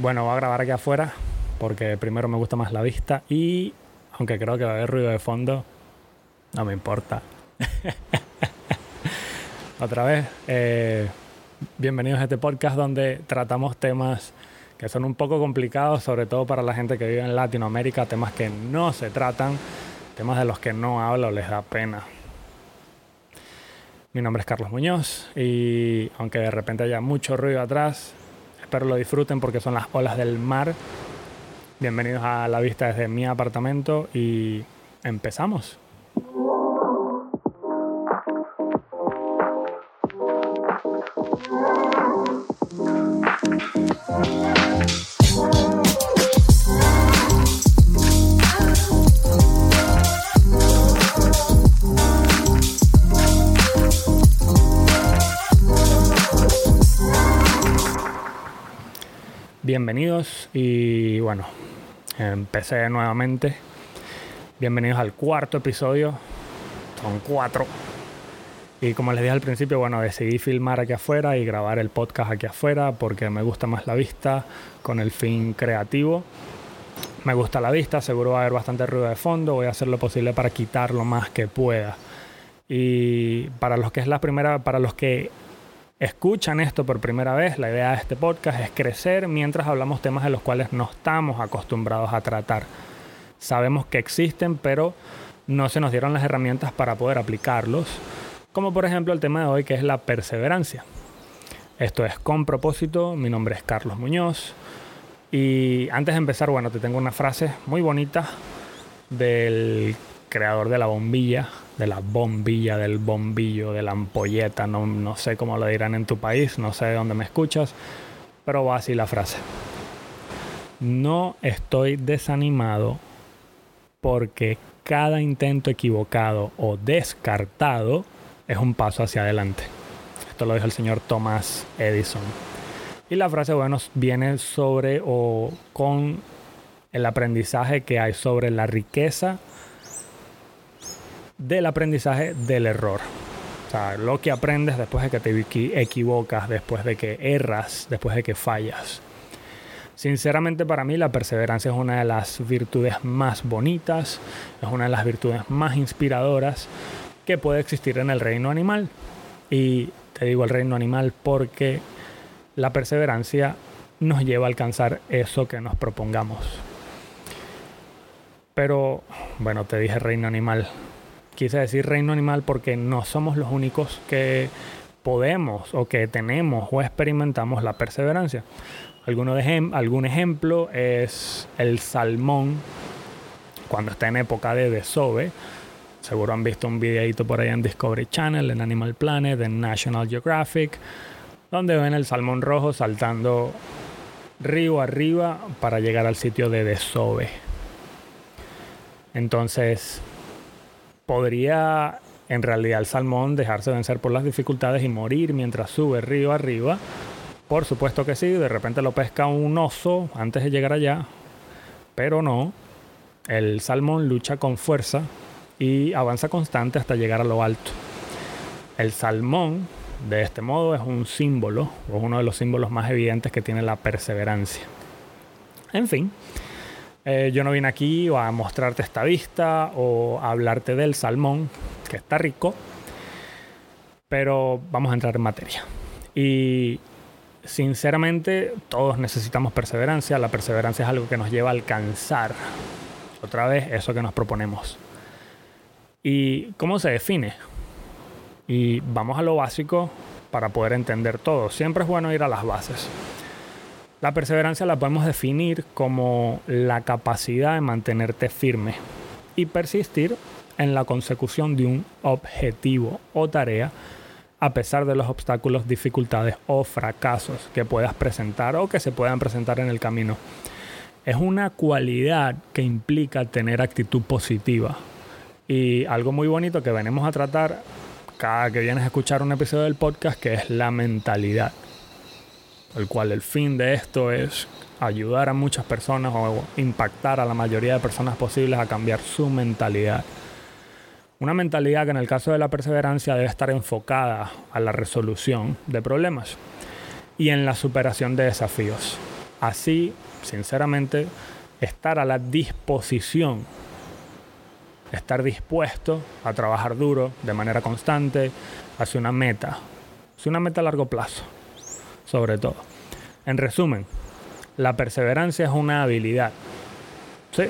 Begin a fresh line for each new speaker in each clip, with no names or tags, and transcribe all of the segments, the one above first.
Bueno, voy a grabar aquí afuera porque primero me gusta más la vista y aunque creo que va a haber ruido de fondo, no me importa. Otra vez, eh, bienvenidos a este podcast donde tratamos temas que son un poco complicados, sobre todo para la gente que vive en Latinoamérica, temas que no se tratan, temas de los que no hablo, les da pena. Mi nombre es Carlos Muñoz y aunque de repente haya mucho ruido atrás, espero lo disfruten porque son las olas del mar. Bienvenidos a la vista desde mi apartamento y empezamos. Bienvenidos y bueno, empecé nuevamente. Bienvenidos al cuarto episodio. Son cuatro. Y como les dije al principio, bueno, decidí filmar aquí afuera y grabar el podcast aquí afuera porque me gusta más la vista con el fin creativo. Me gusta la vista, seguro va a haber bastante ruido de fondo, voy a hacer lo posible para quitar lo más que pueda. Y para los que es la primera, para los que escuchan esto por primera vez, la idea de este podcast es crecer mientras hablamos temas de los cuales no estamos acostumbrados a tratar. Sabemos que existen, pero no se nos dieron las herramientas para poder aplicarlos, como por ejemplo el tema de hoy que es la perseverancia. Esto es con propósito, mi nombre es Carlos Muñoz y antes de empezar, bueno, te tengo una frase muy bonita del creador de la bombilla, de la bombilla, del bombillo, de la ampolleta, no, no sé cómo lo dirán en tu país, no sé de dónde me escuchas, pero va así la frase. No estoy desanimado porque cada intento equivocado o descartado es un paso hacia adelante. Esto lo dijo el señor Thomas Edison. Y la frase, bueno, viene sobre o con el aprendizaje que hay sobre la riqueza del aprendizaje del error. O sea, lo que aprendes después de que te equivocas, después de que erras, después de que fallas. Sinceramente para mí la perseverancia es una de las virtudes más bonitas, es una de las virtudes más inspiradoras que puede existir en el reino animal. Y te digo el reino animal porque la perseverancia nos lleva a alcanzar eso que nos propongamos. Pero, bueno, te dije reino animal, quise decir reino animal porque no somos los únicos que podemos o que tenemos o experimentamos la perseverancia. Alguno de algún ejemplo es el salmón cuando está en época de desove. Seguro han visto un videito por ahí en Discovery Channel, en Animal Planet, en National Geographic, donde ven el salmón rojo saltando río arriba para llegar al sitio de desove. Entonces, podría en realidad el salmón dejarse vencer por las dificultades y morir mientras sube río arriba. Por supuesto que sí, de repente lo pesca un oso antes de llegar allá, pero no. El salmón lucha con fuerza y avanza constante hasta llegar a lo alto. El salmón, de este modo, es un símbolo, o uno de los símbolos más evidentes que tiene la perseverancia. En fin, eh, yo no vine aquí a mostrarte esta vista o a hablarte del salmón, que está rico, pero vamos a entrar en materia. Y sinceramente todos necesitamos perseverancia. La perseverancia es algo que nos lleva a alcanzar otra vez eso que nos proponemos. ¿Y cómo se define? Y vamos a lo básico para poder entender todo. Siempre es bueno ir a las bases. La perseverancia la podemos definir como la capacidad de mantenerte firme y persistir en la consecución de un objetivo o tarea a pesar de los obstáculos, dificultades o fracasos que puedas presentar o que se puedan presentar en el camino. Es una cualidad que implica tener actitud positiva. Y algo muy bonito que venimos a tratar cada que vienes a escuchar un episodio del podcast, que es la mentalidad el cual el fin de esto es ayudar a muchas personas o impactar a la mayoría de personas posibles a cambiar su mentalidad. Una mentalidad que en el caso de la perseverancia debe estar enfocada a la resolución de problemas y en la superación de desafíos. así, sinceramente, estar a la disposición, estar dispuesto a trabajar duro de manera constante hacia una meta, hacia una meta a largo plazo, sobre todo. En resumen, la perseverancia es una habilidad. Sí,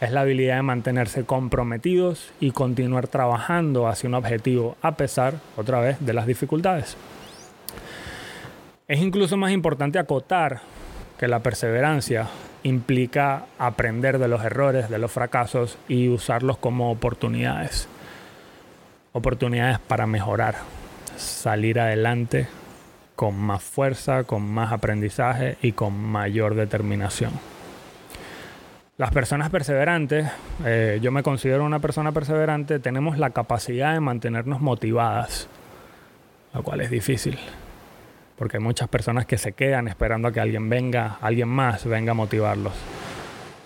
es la habilidad de mantenerse comprometidos y continuar trabajando hacia un objetivo a pesar, otra vez, de las dificultades. Es incluso más importante acotar que la perseverancia implica aprender de los errores, de los fracasos y usarlos como oportunidades. Oportunidades para mejorar, salir adelante con más fuerza, con más aprendizaje y con mayor determinación. Las personas perseverantes, eh, yo me considero una persona perseverante, tenemos la capacidad de mantenernos motivadas, lo cual es difícil, porque hay muchas personas que se quedan esperando a que alguien venga, alguien más venga a motivarlos.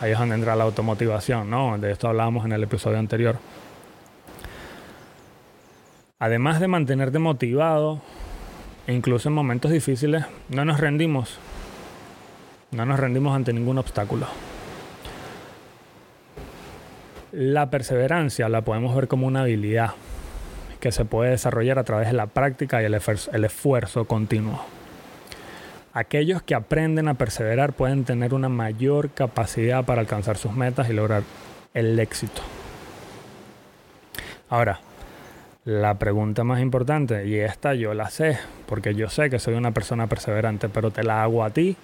Ahí es donde entra la automotivación, ¿no? De esto hablábamos en el episodio anterior. Además de mantenerte motivado, incluso en momentos difíciles, no nos rendimos. No nos rendimos ante ningún obstáculo. La perseverancia la podemos ver como una habilidad que se puede desarrollar a través de la práctica y el, esfuerzo continuo. Aquellos que aprenden a perseverar pueden tener una mayor capacidad para alcanzar sus metas y lograr el éxito. Ahora, la pregunta más importante, y esta yo la sé, porque yo sé que soy una persona perseverante, pero te la hago a ti,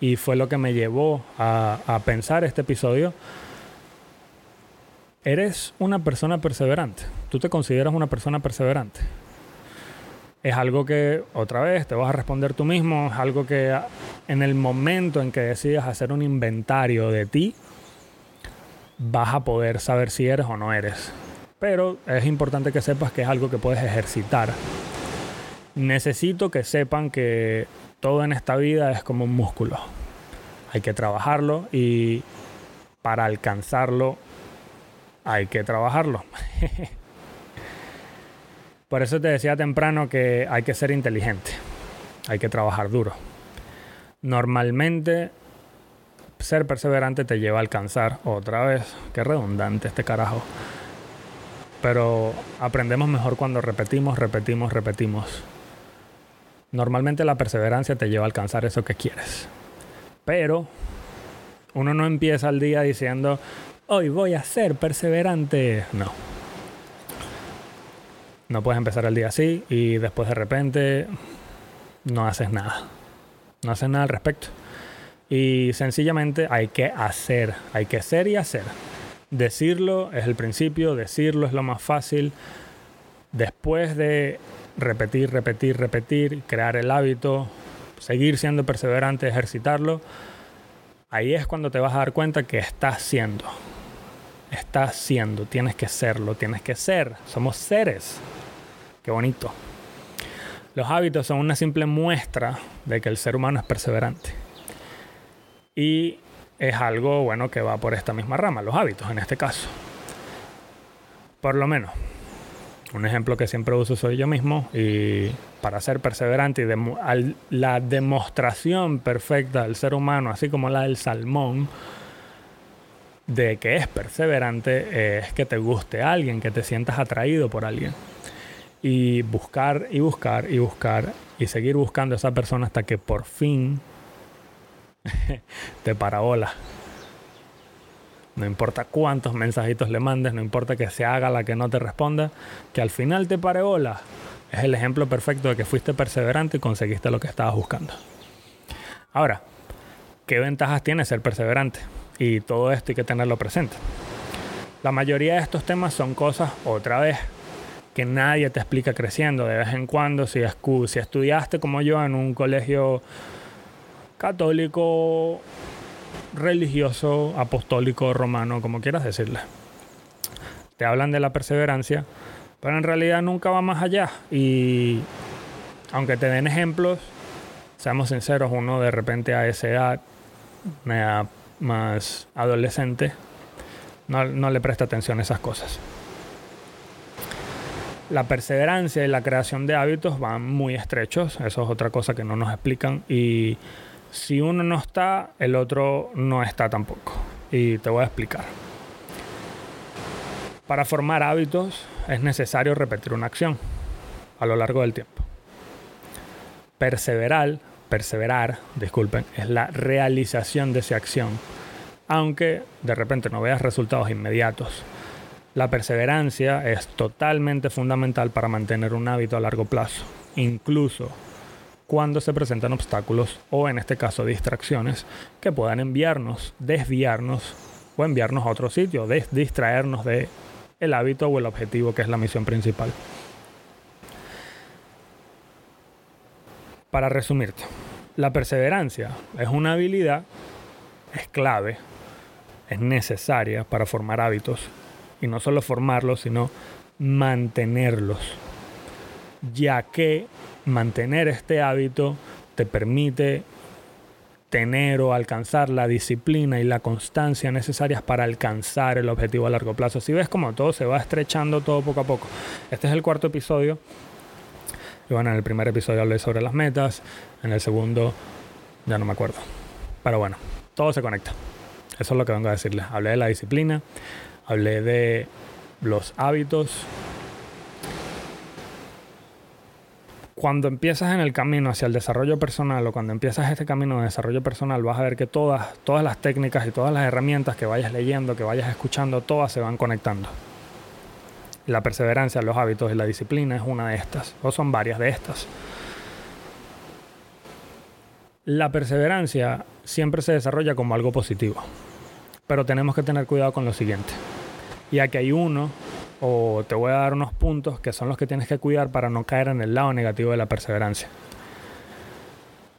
y fue lo que me llevó a, pensar este episodio ¿Eres una persona perseverante? ¿Tú te consideras una persona perseverante? Es algo que, otra vez, te vas a responder tú mismo, es algo que en el momento en que decidas hacer un inventario de ti, vas a poder saber si eres o no eres. Pero es importante que sepas que es algo que puedes ejercitar. Necesito que sepan que todo en esta vida es como un músculo. Hay que trabajarlo y para alcanzarlo hay que trabajarlo. Por eso te decía temprano que hay que ser inteligente, hay que trabajar duro. Normalmente ser perseverante te lleva a alcanzar otra vez, qué redundante este carajo. Pero aprendemos mejor cuando repetimos, repetimos, repetimos. Normalmente la perseverancia te lleva a alcanzar eso que quieres. Pero uno no empieza el día diciendo, hoy voy a ser perseverante. No. No puedes empezar el día así y después de repente no haces nada. No haces nada al respecto. Y sencillamente hay que hacer, hay que ser y hacer. Decirlo es el principio, decirlo es lo más fácil. Después de repetir, repetir, repetir, crear el hábito, seguir siendo perseverante, ejercitarlo, ahí es cuando te vas a dar cuenta que estás haciendo estás siendo, tienes que serlo, tienes que ser, somos seres. Qué bonito. Los hábitos son una simple muestra de que el ser humano es perseverante. Y es algo, bueno, que va por esta misma rama, los hábitos en este caso. Por lo menos, un ejemplo que siempre uso soy yo mismo y para ser perseverante y la demostración perfecta del ser humano, así como la del salmón, de que es perseverante es que te guste alguien, que te sientas atraído por alguien. Y buscar y buscar y buscar y seguir buscando a esa persona hasta que por fin te parabola. No importa cuántos mensajitos le mandes, no importa que se haga la que no te responda, que al final te pare Es el ejemplo perfecto de que fuiste perseverante y conseguiste lo que estabas buscando. Ahora, ¿qué ventajas tiene ser perseverante? Y todo esto hay que tenerlo presente. La mayoría de estos temas son cosas, otra vez, que nadie te explica creciendo. De vez en cuando, si, si estudiaste como yo en un colegio católico, religioso, apostólico, romano, como quieras decirle. Te hablan de la perseverancia, pero en realidad nunca va más allá. Y aunque te den ejemplos, seamos sinceros, uno de repente a esa edad, más adolescente, no, no le presta atención a esas cosas. La perseverancia y la creación de hábitos van muy estrechos, eso es otra cosa que no nos explican y Si uno no está, el otro no está tampoco. Y te voy a explicar. Para formar hábitos es necesario repetir una acción a lo largo del tiempo. Perseverar, perseverar, disculpen, es la realización de esa acción, aunque de repente no veas resultados inmediatos. La perseverancia es totalmente fundamental para mantener un hábito a largo plazo, incluso cuando se presentan obstáculos o en este caso distracciones que puedan enviarnos, desviarnos o enviarnos a otro sitio, distraernos de el hábito o el objetivo que es la misión principal. Para resumirte, la perseverancia es una habilidad, es clave, es necesaria para formar hábitos y no solo formarlos, sino mantenerlos, ya que mantener este hábito te permite tener o alcanzar la disciplina y la constancia necesarias para alcanzar el objetivo a largo plazo. Si ves como todo se va estrechando todo poco a poco. Este es el cuarto episodio. Y bueno, en el primer episodio hablé sobre las metas, en el segundo ya no me acuerdo. Pero bueno, todo se conecta. Eso es lo que vengo a decirles. Hablé de la disciplina, hablé de los hábitos, cuando empiezas en el camino hacia el desarrollo personal o cuando empiezas este camino de desarrollo personal, vas a ver que todas, todas las técnicas y todas las herramientas que vayas leyendo, que vayas escuchando, todas se van conectando. La perseverancia, los hábitos y la disciplina es una de estas, o son varias de estas. La perseverancia siempre se desarrolla como algo positivo, pero tenemos que tener cuidado con lo siguiente. Ya que hay uno o te voy a dar unos puntos que son los que tienes que cuidar para no caer en el lado negativo de la perseverancia.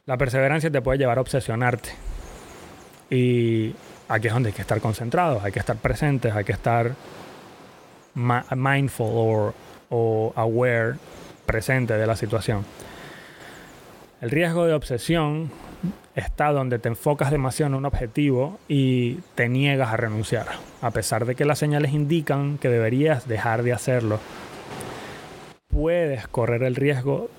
La perseverancia te puede llevar a obsesionarte. Y aquí es donde hay que estar concentrados, hay que estar presentes, hay que estar mindful o aware, presente de la situación. El riesgo de obsesión está donde te enfocas demasiado en un objetivo y te niegas a renunciar, a pesar de que las señales indican que deberías dejar de hacerlo. Puedes correr el riesgo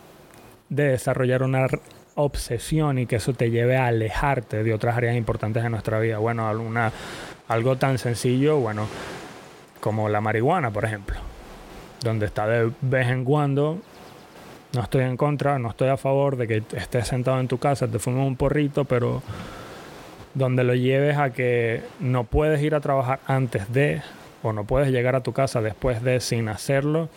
de desarrollar una obsesión y que eso te lleve a alejarte de otras áreas importantes de nuestra vida. Bueno, alguna, algo tan sencillo, bueno, como la marihuana, por ejemplo, donde está de vez en cuando no estoy en contra, no estoy a favor de que estés sentado en tu casa, te fumes un porrito, pero donde lo lleves a que no puedes ir a trabajar antes de o no puedes llegar a tu casa después de sin hacerlo,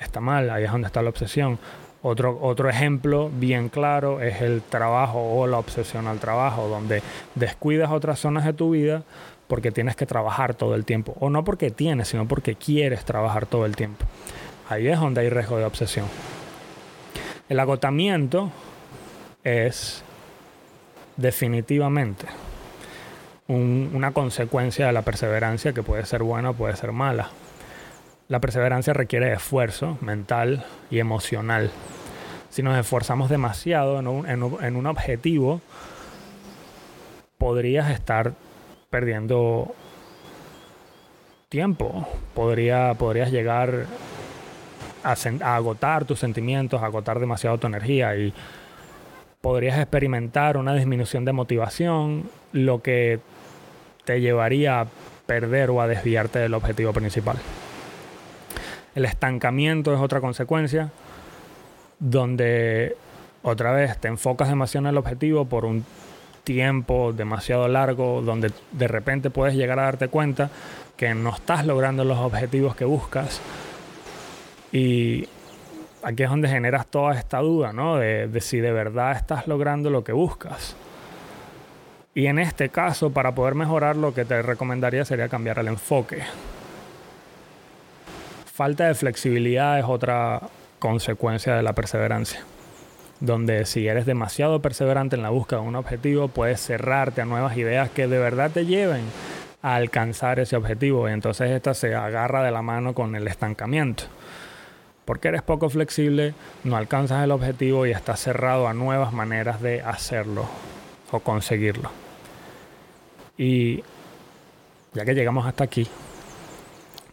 está mal, ahí es donde está la obsesión. Otro, otro ejemplo bien claro es el trabajo o la obsesión al trabajo, donde descuidas otras zonas de tu vida porque tienes que trabajar todo el tiempo, o no porque tienes, sino porque quieres trabajar todo el tiempo. Ahí es donde hay riesgo de obsesión. El agotamiento es definitivamente una consecuencia de la perseverancia que puede ser buena o puede ser mala. La perseverancia requiere esfuerzo mental y emocional. Si nos esforzamos demasiado en un, en un objetivo, podrías estar perdiendo tiempo. Podría, podrías llegar agotar tus sentimientos, agotar demasiado tu energía y podrías experimentar una disminución de motivación, lo que te llevaría a perder o a desviarte del objetivo principal. El estancamiento es otra consecuencia donde otra vez te enfocas demasiado en el objetivo por un tiempo demasiado largo, donde de repente puedes llegar a darte cuenta que no estás logrando los objetivos que buscas y aquí es donde generas toda esta duda, ¿no? De, si de verdad estás logrando lo que buscas. Y en este caso, para poder mejorar, lo que te recomendaría sería cambiar el enfoque. Falta de flexibilidad es otra consecuencia de la perseverancia. Donde si eres demasiado perseverante en la búsqueda de un objetivo, puedes cerrarte a nuevas ideas que de verdad te lleven a alcanzar ese objetivo. Y entonces esta se agarra de la mano con el estancamiento porque eres poco flexible, no alcanzas el objetivo y estás cerrado a nuevas maneras de hacerlo o conseguirlo. Y ya que llegamos hasta aquí,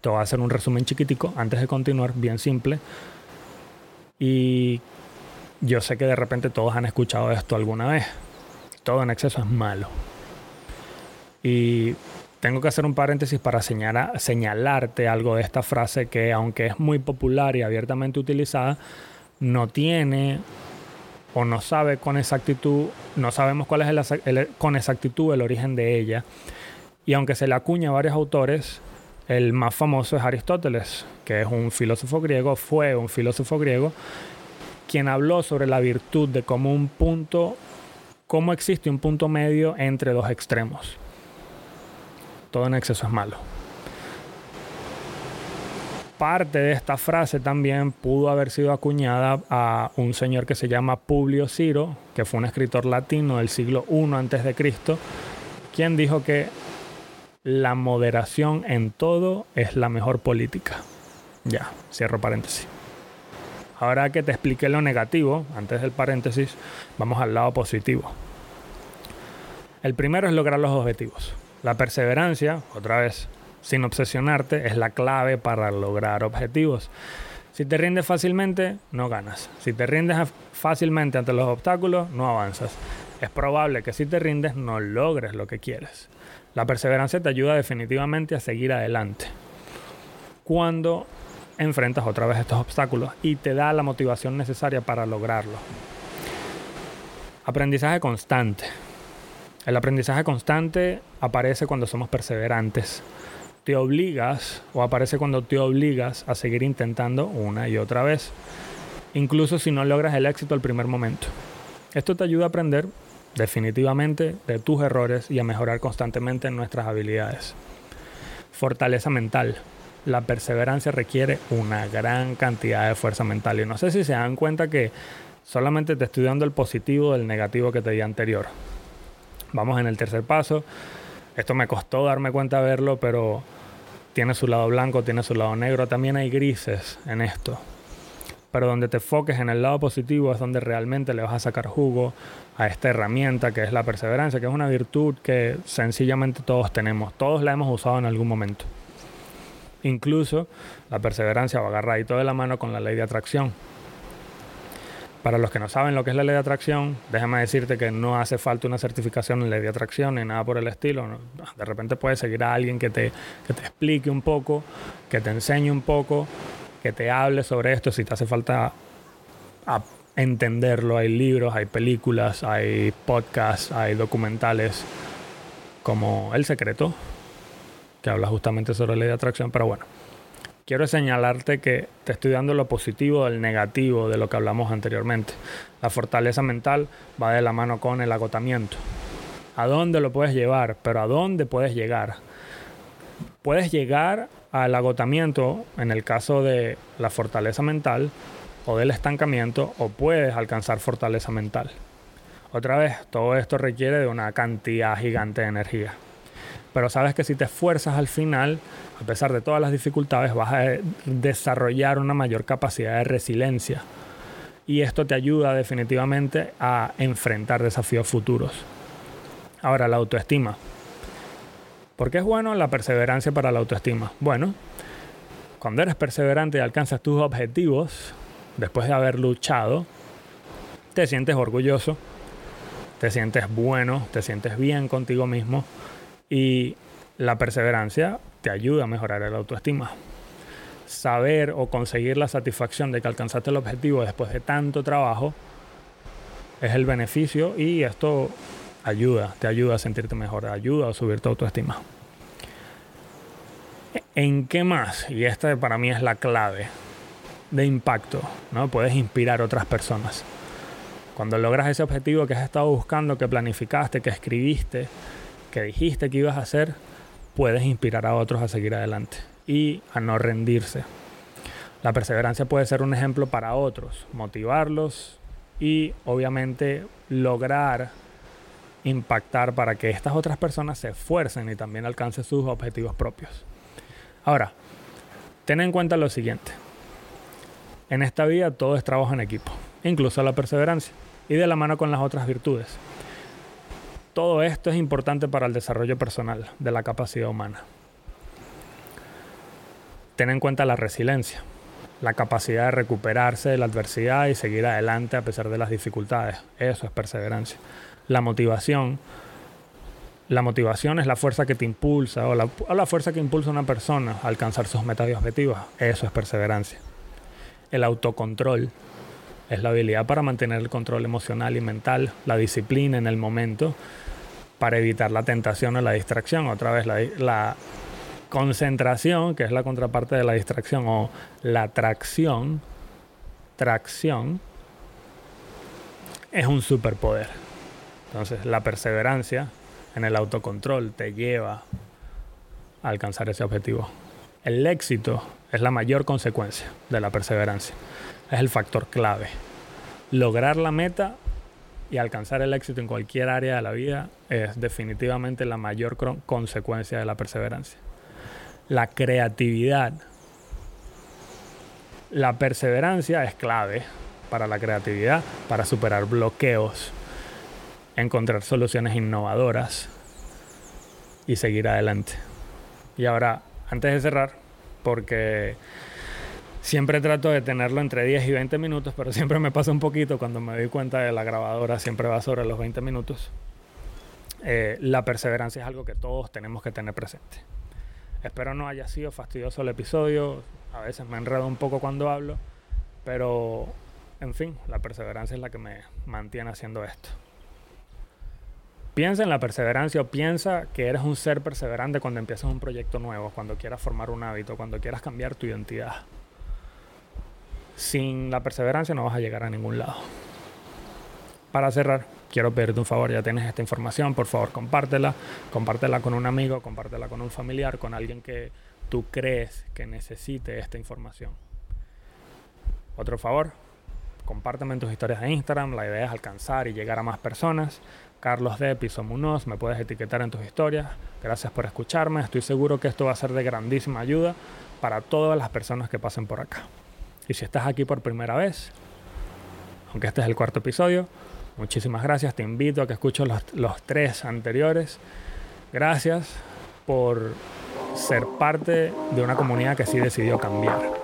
te voy a hacer un resumen chiquitico antes de continuar, bien simple. Y yo sé que de repente todos han escuchado esto alguna vez. todo en exceso es malo. Y tengo que hacer un paréntesis para señalarte algo de esta frase que aunque es muy popular y abiertamente utilizada, no tiene o no sabe con exactitud, no sabemos cuál es el, con exactitud el origen de ella. Y aunque se le acuña a varios autores, el más famoso es Aristóteles, que es un filósofo griego, fue un filósofo griego, quien habló sobre la virtud de cómo un punto, cómo existe un punto medio entre dos extremos. Todo en exceso es malo parte de esta frase también pudo haber sido acuñada a un señor que se llama Publio Ciro, que fue un escritor latino del siglo I a.C., quien dijo que la moderación en todo es la mejor política. Ya, cierro paréntesis. Ahora que te expliqué lo negativo, antes del paréntesis, vamos al lado positivo. El primero es lograr los objetivos. La perseverancia, otra vez, sin obsesionarte, es la clave para lograr objetivos. Si te rindes fácilmente, no ganas. Si te rindes fácilmente ante los obstáculos, no avanzas. Es probable que si te rindes no logres lo que quieres. La perseverancia te ayuda definitivamente a seguir adelante. Cuando enfrentas otra vez estos obstáculos y te da la motivación necesaria para lograrlo. Aprendizaje constante. El aprendizaje constante aparece cuando somos perseverantes te obligas o aparece cuando te obligas a seguir intentando una y otra vez, incluso si no logras el éxito al primer momento. Esto te ayuda a aprender definitivamente de tus errores y a mejorar constantemente nuestras habilidades. Fortaleza mental. La perseverancia requiere una gran cantidad de fuerza mental y no sé si se dan cuenta que solamente te estoy dando el positivo del negativo que te di anterior. Vamos en el tercer paso esto me costó darme cuenta verlo, pero tiene su lado blanco, tiene su lado negro. También hay grises en esto. Pero donde te foques en el lado positivo es donde realmente le vas a sacar jugo a esta herramienta que es la perseverancia, que es una virtud que sencillamente todos tenemos. Todos la hemos usado en algún momento. Incluso la perseverancia va agarradito de la mano con la ley de atracción. Para los que no saben lo que es la ley de atracción, déjame decirte que no hace falta una certificación en ley de atracción ni nada por el estilo. De repente puedes seguir a alguien que te, que te explique un poco, que te enseñe un poco, que te hable sobre esto si te hace falta entenderlo. Hay libros, hay películas, hay podcasts, hay documentales como El Secreto, que habla justamente sobre la ley de atracción, pero bueno quiero señalarte que te estoy dando lo positivo del negativo de lo que hablamos anteriormente. La fortaleza mental va de la mano con el agotamiento. ¿A dónde lo puedes llevar? Pero ¿a dónde puedes llegar? Puedes llegar al agotamiento en el caso de la fortaleza mental o del estancamiento o puedes alcanzar fortaleza mental. Otra vez, todo esto requiere de una cantidad gigante de energía. Pero sabes que si te esfuerzas al final, a pesar de todas las dificultades, vas a desarrollar una mayor capacidad de resiliencia. Y esto te ayuda definitivamente a enfrentar desafíos futuros. Ahora, la autoestima. ¿Por qué es bueno la perseverancia para la autoestima? Bueno, cuando eres perseverante y alcanzas tus objetivos, después de haber luchado, te sientes orgulloso, te sientes bueno, te sientes bien contigo mismo y la perseverancia te ayuda a mejorar el autoestima. Saber o conseguir la satisfacción de que alcanzaste el objetivo después de tanto trabajo es el beneficio y esto ayuda, te ayuda a sentirte mejor, ayuda a subir tu autoestima. ¿En qué más? Y esta para mí es la clave de impacto, ¿no? Puedes inspirar a otras personas. Cuando logras ese objetivo que has estado buscando, que planificaste, que escribiste, que dijiste que ibas a hacer, puedes inspirar a otros a seguir adelante y a no rendirse. La perseverancia puede ser un ejemplo para otros, motivarlos y obviamente lograr impactar para que estas otras personas se esfuercen y también alcancen sus objetivos propios. Ahora, ten en cuenta lo siguiente. En esta vida todo es trabajo en equipo, incluso la perseverancia, y de la mano con las otras virtudes. Todo esto es importante para el desarrollo personal de la capacidad humana. Ten en cuenta la resiliencia. la capacidad de recuperarse de la adversidad y seguir adelante a pesar de las dificultades. Eso es perseverancia. La motivación. La motivación es la fuerza que te impulsa o la, o la fuerza que impulsa a una persona a alcanzar sus metas y objetivos. Eso es perseverancia. El autocontrol es la habilidad para mantener el control emocional y mental, la disciplina en el momento para evitar la tentación o la distracción. Otra vez, la, la concentración, que es la contraparte de la distracción, o la tracción, tracción, es un superpoder. Entonces, la perseverancia en el autocontrol te lleva a alcanzar ese objetivo. El éxito es la mayor consecuencia de la perseverancia. Es el factor clave. Lograr la meta y alcanzar el éxito en cualquier área de la vida es definitivamente la mayor consecuencia de la perseverancia. La creatividad. La perseverancia es clave para la creatividad, para superar bloqueos, encontrar soluciones innovadoras y seguir adelante. Y ahora, antes de cerrar, porque Siempre trato de tenerlo entre 10 y 20 minutos, pero siempre me pasa un poquito cuando me doy cuenta de la grabadora, siempre va sobre los 20 minutos. Eh, la perseverancia es algo que todos tenemos que tener presente. Espero no haya sido fastidioso el episodio, a veces me enredo un poco cuando hablo, pero en fin, la perseverancia es la que me mantiene haciendo esto. Piensa en la perseverancia o piensa que eres un ser perseverante cuando empiezas un proyecto nuevo, cuando quieras formar un hábito, cuando quieras cambiar tu identidad sin la perseverancia no vas a llegar a ningún lado. Para cerrar, quiero pedirte un favor, ya tienes esta información, por favor compártela, compártela con un amigo, compártela con un familiar, con alguien que tú crees que necesite esta información. Otro favor, compárteme en tus historias de Instagram, la idea es alcanzar y llegar a más personas. Carlos de Piso Munoz, me puedes etiquetar en tus historias. Gracias por escucharme, estoy seguro que esto va a ser de grandísima ayuda para todas las personas que pasen por acá. Y si estás aquí por primera vez, aunque este es el cuarto episodio, muchísimas gracias. Te invito a que escuches los, los tres anteriores. Gracias por ser parte de una comunidad que sí decidió cambiar.